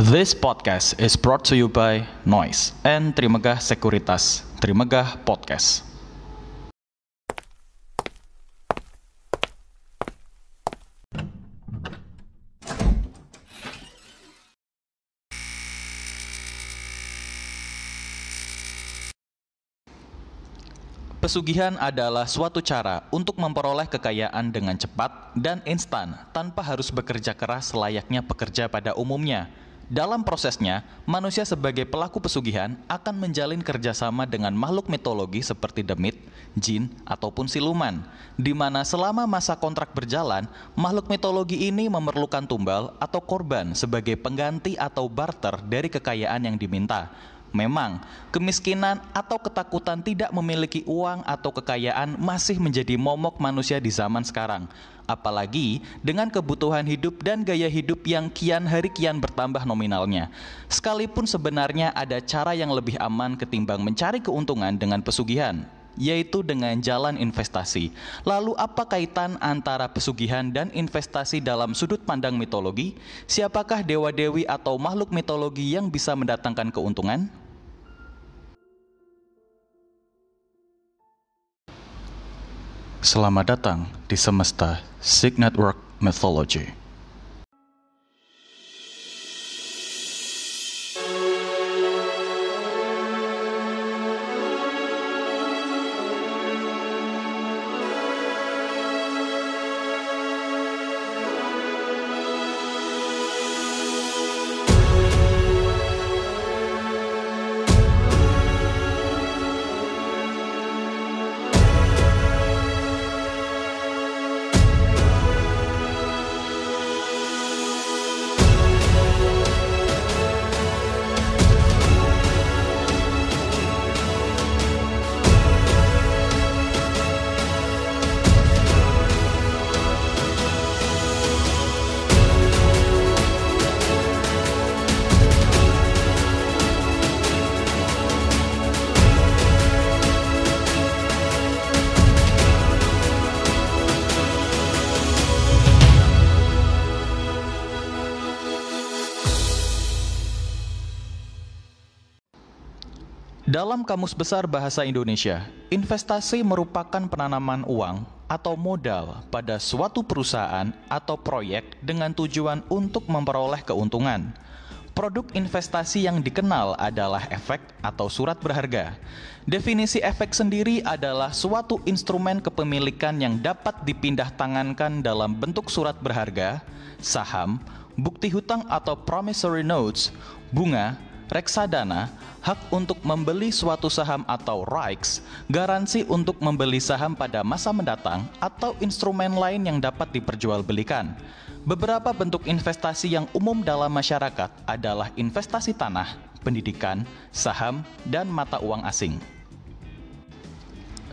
This podcast is brought to you by Noise and Trimegah Sekuritas. Trimegah Podcast. Pesugihan adalah suatu cara untuk memperoleh kekayaan dengan cepat dan instan tanpa harus bekerja keras layaknya pekerja pada umumnya. Dalam prosesnya, manusia sebagai pelaku pesugihan akan menjalin kerjasama dengan makhluk mitologi seperti demit, jin, ataupun siluman, di mana selama masa kontrak berjalan, makhluk mitologi ini memerlukan tumbal atau korban sebagai pengganti atau barter dari kekayaan yang diminta. Memang, kemiskinan atau ketakutan tidak memiliki uang atau kekayaan masih menjadi momok manusia di zaman sekarang. Apalagi dengan kebutuhan hidup dan gaya hidup yang kian hari kian bertambah nominalnya. Sekalipun sebenarnya ada cara yang lebih aman ketimbang mencari keuntungan dengan pesugihan, yaitu dengan jalan investasi. Lalu apa kaitan antara pesugihan dan investasi dalam sudut pandang mitologi? Siapakah dewa-dewi atau makhluk mitologi yang bisa mendatangkan keuntungan? Selamat datang di semesta Sig Network Mythology. Dalam Kamus Besar Bahasa Indonesia, investasi merupakan penanaman uang atau modal pada suatu perusahaan atau proyek dengan tujuan untuk memperoleh keuntungan. Produk investasi yang dikenal adalah efek atau surat berharga. Definisi efek sendiri adalah suatu instrumen kepemilikan yang dapat dipindah tangankan dalam bentuk surat berharga, saham, bukti hutang atau promissory notes, bunga, reksadana, hak untuk membeli suatu saham atau rights, garansi untuk membeli saham pada masa mendatang, atau instrumen lain yang dapat diperjualbelikan. Beberapa bentuk investasi yang umum dalam masyarakat adalah investasi tanah, pendidikan, saham, dan mata uang asing.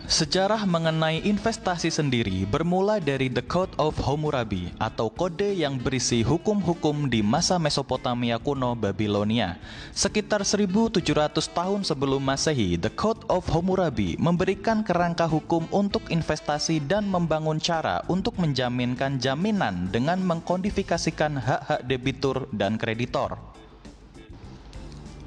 Sejarah mengenai investasi sendiri bermula dari The Code of Hammurabi atau kode yang berisi hukum-hukum di masa Mesopotamia kuno Babilonia. Sekitar 1700 tahun sebelum Masehi, The Code of Hammurabi memberikan kerangka hukum untuk investasi dan membangun cara untuk menjaminkan jaminan dengan mengkodifikasikan hak-hak debitur dan kreditor.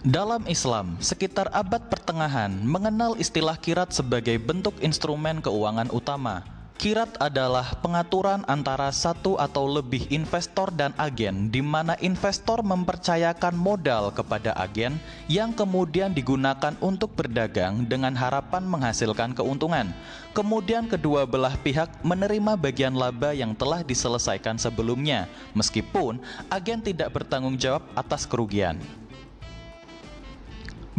Dalam Islam, sekitar abad pertengahan mengenal istilah kirat sebagai bentuk instrumen keuangan utama. Kirat adalah pengaturan antara satu atau lebih investor dan agen di mana investor mempercayakan modal kepada agen yang kemudian digunakan untuk berdagang dengan harapan menghasilkan keuntungan. Kemudian kedua belah pihak menerima bagian laba yang telah diselesaikan sebelumnya, meskipun agen tidak bertanggung jawab atas kerugian.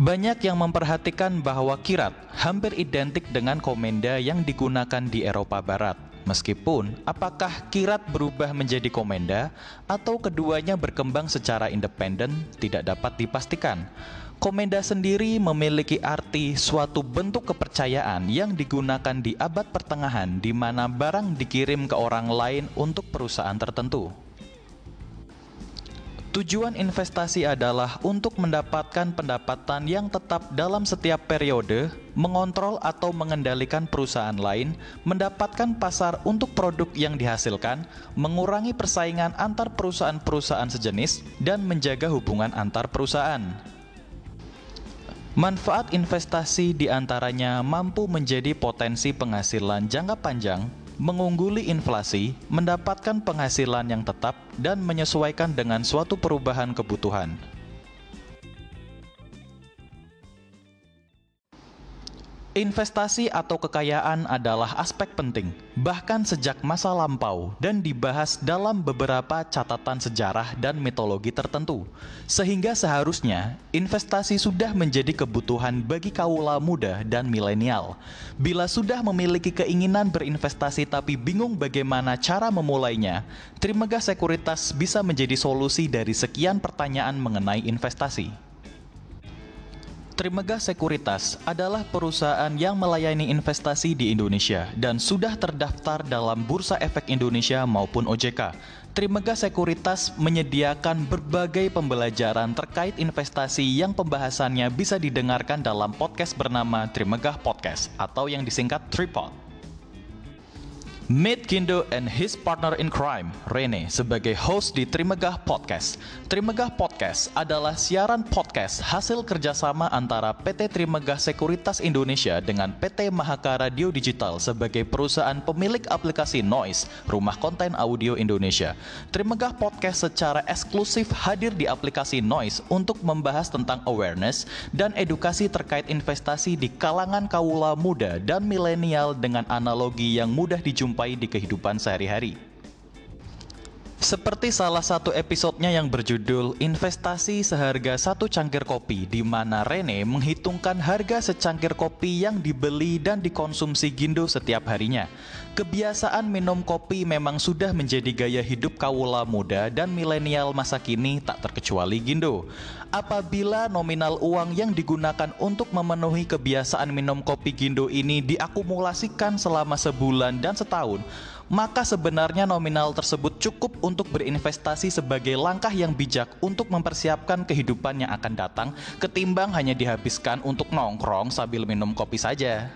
Banyak yang memperhatikan bahwa kirat hampir identik dengan komenda yang digunakan di Eropa Barat. Meskipun, apakah kirat berubah menjadi komenda atau keduanya berkembang secara independen tidak dapat dipastikan. Komenda sendiri memiliki arti suatu bentuk kepercayaan yang digunakan di abad pertengahan di mana barang dikirim ke orang lain untuk perusahaan tertentu. Tujuan investasi adalah untuk mendapatkan pendapatan yang tetap dalam setiap periode, mengontrol atau mengendalikan perusahaan lain, mendapatkan pasar untuk produk yang dihasilkan, mengurangi persaingan antar perusahaan-perusahaan sejenis, dan menjaga hubungan antar perusahaan. Manfaat investasi di antaranya mampu menjadi potensi penghasilan jangka panjang mengungguli inflasi, mendapatkan penghasilan yang tetap, dan menyesuaikan dengan suatu perubahan kebutuhan. Investasi atau kekayaan adalah aspek penting, bahkan sejak masa lampau, dan dibahas dalam beberapa catatan sejarah dan mitologi tertentu, sehingga seharusnya investasi sudah menjadi kebutuhan bagi kaula muda dan milenial. Bila sudah memiliki keinginan berinvestasi tapi bingung bagaimana cara memulainya, Trimegah Sekuritas bisa menjadi solusi dari sekian pertanyaan mengenai investasi. Trimegah Sekuritas adalah perusahaan yang melayani investasi di Indonesia dan sudah terdaftar dalam Bursa Efek Indonesia maupun OJK. Trimegah Sekuritas menyediakan berbagai pembelajaran terkait investasi yang pembahasannya bisa didengarkan dalam podcast bernama Trimegah Podcast atau yang disingkat Tripod. Meet Gindo and his partner in crime, Rene, sebagai host di Trimegah Podcast. Trimegah Podcast adalah siaran podcast hasil kerjasama antara PT Trimegah Sekuritas Indonesia dengan PT Mahaka Radio Digital sebagai perusahaan pemilik aplikasi Noise, rumah konten audio Indonesia. Trimegah Podcast secara eksklusif hadir di aplikasi Noise untuk membahas tentang awareness dan edukasi terkait investasi di kalangan kaula muda dan milenial dengan analogi yang mudah dijumpai jumpai di kehidupan sehari-hari. Seperti salah satu episodenya yang berjudul Investasi Seharga Satu Cangkir Kopi di mana Rene menghitungkan harga secangkir kopi yang dibeli dan dikonsumsi Gindo setiap harinya. Kebiasaan minum kopi memang sudah menjadi gaya hidup kawula muda dan milenial masa kini tak terkecuali Gindo. Apabila nominal uang yang digunakan untuk memenuhi kebiasaan minum kopi Gindo ini diakumulasikan selama sebulan dan setahun, maka sebenarnya nominal tersebut cukup untuk berinvestasi sebagai langkah yang bijak untuk mempersiapkan kehidupan yang akan datang ketimbang hanya dihabiskan untuk nongkrong sambil minum kopi saja.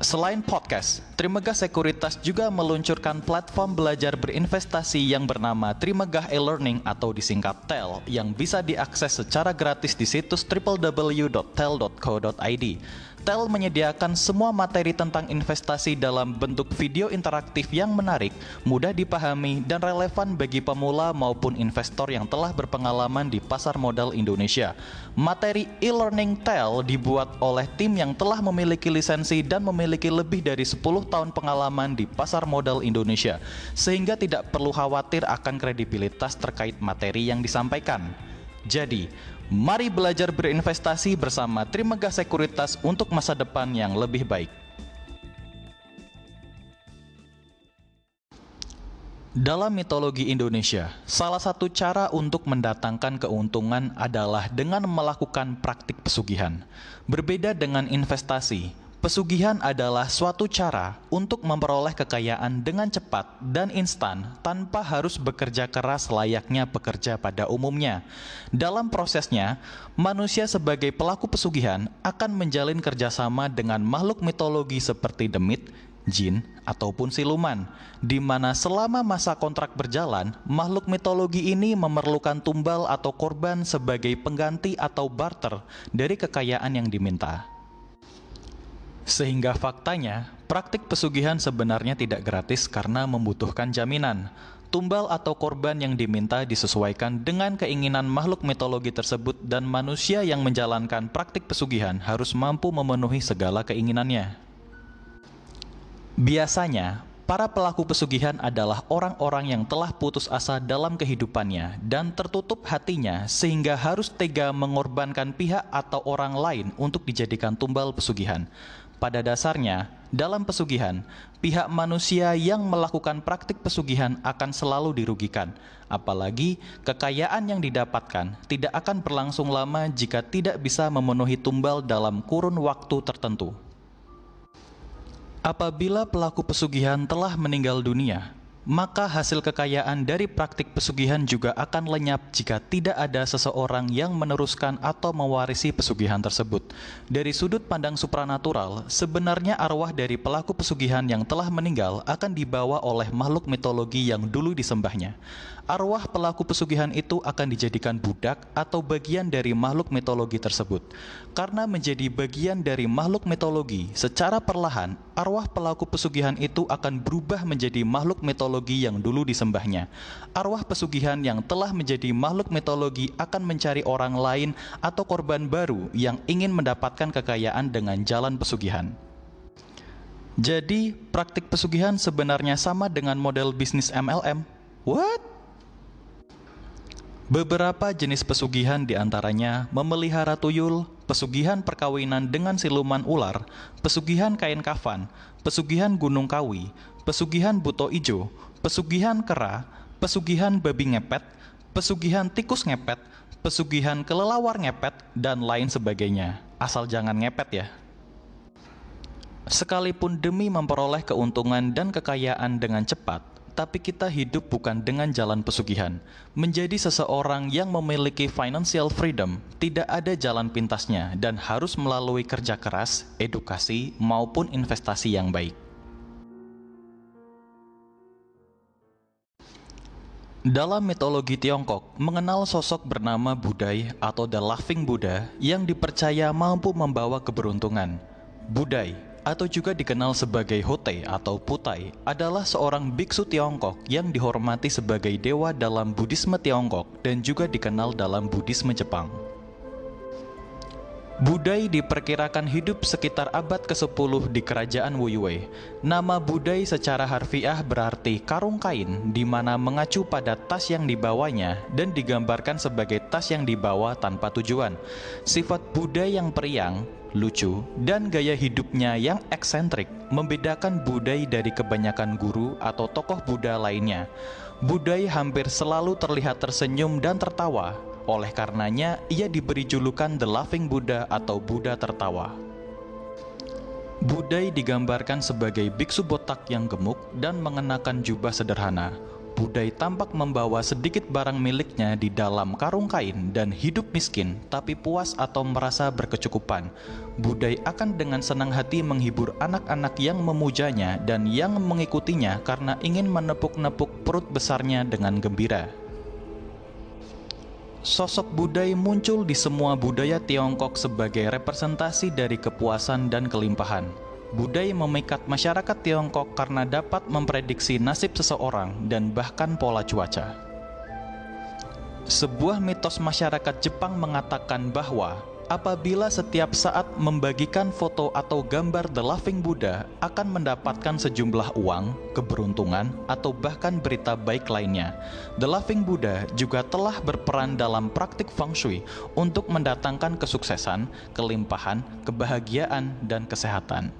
Selain podcast, Trimegah Sekuritas juga meluncurkan platform belajar berinvestasi yang bernama Trimegah e-learning atau disingkat TEL yang bisa diakses secara gratis di situs www.tel.co.id. Tel menyediakan semua materi tentang investasi dalam bentuk video interaktif yang menarik, mudah dipahami, dan relevan bagi pemula maupun investor yang telah berpengalaman di pasar modal Indonesia. Materi e-learning Tel dibuat oleh tim yang telah memiliki lisensi dan memiliki lebih dari 10 tahun pengalaman di pasar modal Indonesia, sehingga tidak perlu khawatir akan kredibilitas terkait materi yang disampaikan. Jadi, Mari belajar berinvestasi bersama Trimegah Sekuritas untuk masa depan yang lebih baik. Dalam mitologi Indonesia, salah satu cara untuk mendatangkan keuntungan adalah dengan melakukan praktik pesugihan. Berbeda dengan investasi, Pesugihan adalah suatu cara untuk memperoleh kekayaan dengan cepat dan instan tanpa harus bekerja keras layaknya pekerja pada umumnya. Dalam prosesnya, manusia sebagai pelaku pesugihan akan menjalin kerjasama dengan makhluk mitologi seperti demit, jin, ataupun siluman, di mana selama masa kontrak berjalan, makhluk mitologi ini memerlukan tumbal atau korban sebagai pengganti atau barter dari kekayaan yang diminta. Sehingga faktanya, praktik pesugihan sebenarnya tidak gratis karena membutuhkan jaminan. Tumbal atau korban yang diminta disesuaikan dengan keinginan makhluk mitologi tersebut dan manusia yang menjalankan praktik pesugihan harus mampu memenuhi segala keinginannya. Biasanya, para pelaku pesugihan adalah orang-orang yang telah putus asa dalam kehidupannya dan tertutup hatinya sehingga harus tega mengorbankan pihak atau orang lain untuk dijadikan tumbal pesugihan. Pada dasarnya, dalam pesugihan, pihak manusia yang melakukan praktik pesugihan akan selalu dirugikan, apalagi kekayaan yang didapatkan tidak akan berlangsung lama jika tidak bisa memenuhi tumbal dalam kurun waktu tertentu. Apabila pelaku pesugihan telah meninggal dunia, maka hasil kekayaan dari praktik pesugihan juga akan lenyap jika tidak ada seseorang yang meneruskan atau mewarisi pesugihan tersebut. Dari sudut pandang supranatural, sebenarnya arwah dari pelaku pesugihan yang telah meninggal akan dibawa oleh makhluk mitologi yang dulu disembahnya. Arwah pelaku pesugihan itu akan dijadikan budak atau bagian dari makhluk mitologi tersebut. Karena menjadi bagian dari makhluk mitologi, secara perlahan arwah pelaku pesugihan itu akan berubah menjadi makhluk mitologi yang dulu disembahnya. Arwah pesugihan yang telah menjadi makhluk mitologi akan mencari orang lain atau korban baru yang ingin mendapatkan kekayaan dengan jalan pesugihan. Jadi, praktik pesugihan sebenarnya sama dengan model bisnis MLM. What? Beberapa jenis pesugihan di antaranya memelihara tuyul, pesugihan perkawinan dengan siluman ular, pesugihan kain kafan, pesugihan gunung kawi, pesugihan buto ijo, pesugihan kera, pesugihan babi ngepet, pesugihan tikus ngepet, pesugihan kelelawar ngepet, dan lain sebagainya. Asal jangan ngepet ya. Sekalipun demi memperoleh keuntungan dan kekayaan dengan cepat, tapi kita hidup bukan dengan jalan pesugihan. Menjadi seseorang yang memiliki financial freedom tidak ada jalan pintasnya dan harus melalui kerja keras, edukasi, maupun investasi yang baik. Dalam mitologi Tiongkok, mengenal sosok bernama Budai atau The Laughing Buddha yang dipercaya mampu membawa keberuntungan. Budai atau juga dikenal sebagai Hote atau Putai, adalah seorang biksu Tiongkok yang dihormati sebagai dewa dalam Buddhisme Tiongkok dan juga dikenal dalam Buddhisme Jepang. Budai diperkirakan hidup sekitar abad ke-10 di kerajaan Wuyue. Nama Budai secara harfiah berarti karung kain di mana mengacu pada tas yang dibawanya dan digambarkan sebagai tas yang dibawa tanpa tujuan. Sifat Budai yang periang, lucu, dan gaya hidupnya yang eksentrik membedakan Budai dari kebanyakan guru atau tokoh Buddha lainnya. Budai hampir selalu terlihat tersenyum dan tertawa, oleh karenanya, ia diberi julukan The Laughing Buddha atau Buddha tertawa. Budai digambarkan sebagai biksu botak yang gemuk dan mengenakan jubah sederhana. Budai tampak membawa sedikit barang miliknya di dalam karung kain dan hidup miskin tapi puas atau merasa berkecukupan. Budai akan dengan senang hati menghibur anak-anak yang memujanya dan yang mengikutinya karena ingin menepuk-nepuk perut besarnya dengan gembira. Sosok Budai muncul di semua budaya Tiongkok sebagai representasi dari kepuasan dan kelimpahan. Budai memikat masyarakat Tiongkok karena dapat memprediksi nasib seseorang dan bahkan pola cuaca. Sebuah mitos masyarakat Jepang mengatakan bahwa apabila setiap saat membagikan foto atau gambar The Laughing Buddha akan mendapatkan sejumlah uang, keberuntungan, atau bahkan berita baik lainnya. The Laughing Buddha juga telah berperan dalam praktik feng shui untuk mendatangkan kesuksesan, kelimpahan, kebahagiaan, dan kesehatan.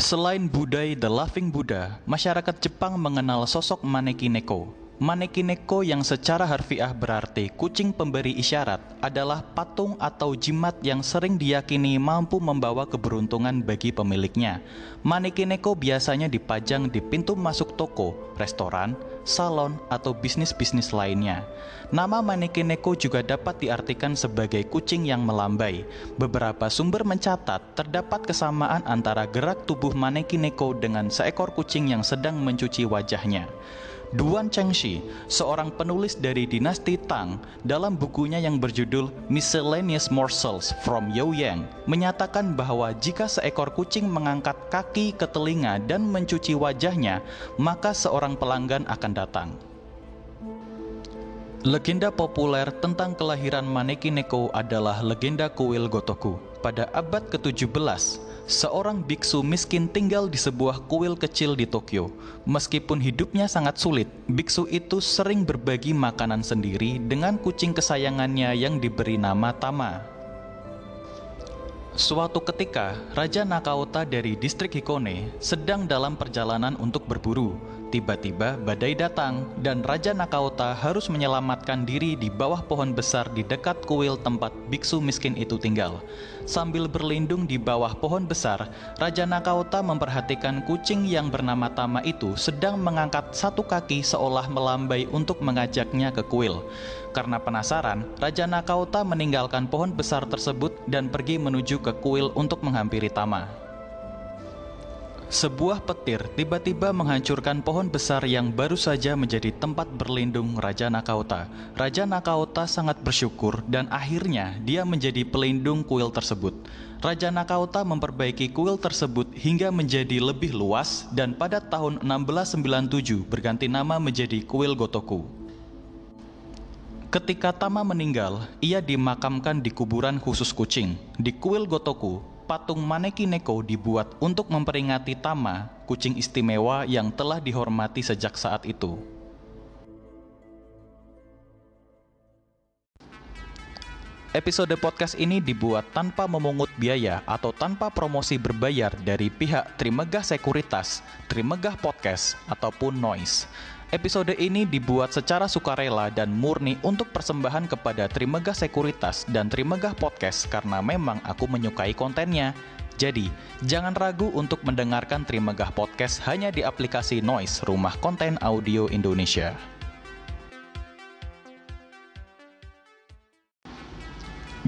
Selain Budai The Laughing Buddha, masyarakat Jepang mengenal sosok Maneki Neko Manekineko yang secara harfiah berarti kucing pemberi isyarat adalah patung atau jimat yang sering diyakini mampu membawa keberuntungan bagi pemiliknya. Manekineko biasanya dipajang di pintu masuk toko, restoran, salon, atau bisnis-bisnis lainnya. Nama Manekineko juga dapat diartikan sebagai kucing yang melambai. Beberapa sumber mencatat terdapat kesamaan antara gerak tubuh Manekineko dengan seekor kucing yang sedang mencuci wajahnya. Duan Chengxi, seorang penulis dari dinasti Tang, dalam bukunya yang berjudul Miscellaneous Morsels from Youyang, menyatakan bahwa jika seekor kucing mengangkat kaki ke telinga dan mencuci wajahnya, maka seorang pelanggan akan datang. Legenda populer tentang kelahiran Maneki Neko adalah legenda kuil Gotoku. Pada abad ke-17, seorang biksu miskin tinggal di sebuah kuil kecil di Tokyo. Meskipun hidupnya sangat sulit, biksu itu sering berbagi makanan sendiri dengan kucing kesayangannya yang diberi nama Tama. Suatu ketika, Raja Nakaota dari distrik Hikone sedang dalam perjalanan untuk berburu. Tiba-tiba badai datang dan Raja Nakaota harus menyelamatkan diri di bawah pohon besar di dekat kuil tempat biksu miskin itu tinggal. Sambil berlindung di bawah pohon besar, Raja Nakaota memperhatikan kucing yang bernama Tama itu sedang mengangkat satu kaki seolah melambai untuk mengajaknya ke kuil. Karena penasaran, Raja Nakaota meninggalkan pohon besar tersebut dan pergi menuju ke kuil untuk menghampiri Tama. Sebuah petir tiba-tiba menghancurkan pohon besar yang baru saja menjadi tempat berlindung Raja Nakaota. Raja Nakaota sangat bersyukur dan akhirnya dia menjadi pelindung kuil tersebut. Raja Nakaota memperbaiki kuil tersebut hingga menjadi lebih luas dan pada tahun 1697 berganti nama menjadi kuil Gotoku. Ketika Tama meninggal, ia dimakamkan di kuburan khusus kucing. Di kuil Gotoku, patung Maneki Neko dibuat untuk memperingati Tama, kucing istimewa yang telah dihormati sejak saat itu. Episode podcast ini dibuat tanpa memungut biaya atau tanpa promosi berbayar dari pihak Trimegah Sekuritas, Trimegah Podcast, ataupun Noise. Episode ini dibuat secara sukarela dan murni untuk persembahan kepada Trimegah Sekuritas dan Trimegah Podcast karena memang aku menyukai kontennya. Jadi, jangan ragu untuk mendengarkan Trimegah Podcast hanya di aplikasi Noise, rumah konten audio Indonesia.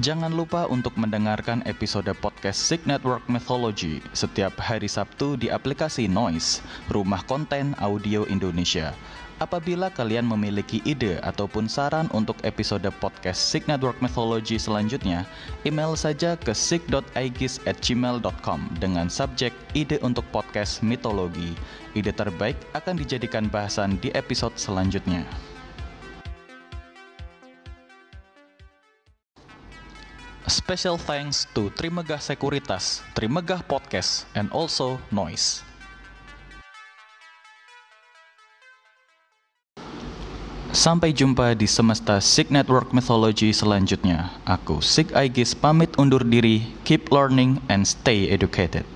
Jangan lupa untuk mendengarkan episode podcast Sig Network Mythology setiap hari Sabtu di aplikasi Noise, rumah konten audio Indonesia. Apabila kalian memiliki ide ataupun saran untuk episode podcast Sig Network Mythology selanjutnya, email saja ke sig.aegis@gmail.com dengan subjek ide untuk podcast mitologi. Ide terbaik akan dijadikan bahasan di episode selanjutnya. Special thanks to Trimegah Sekuritas, Trimegah Podcast, and also Noise. Sampai jumpa di semesta Sig Network Mythology selanjutnya. Aku Sig Aegis pamit undur diri, keep learning and stay educated.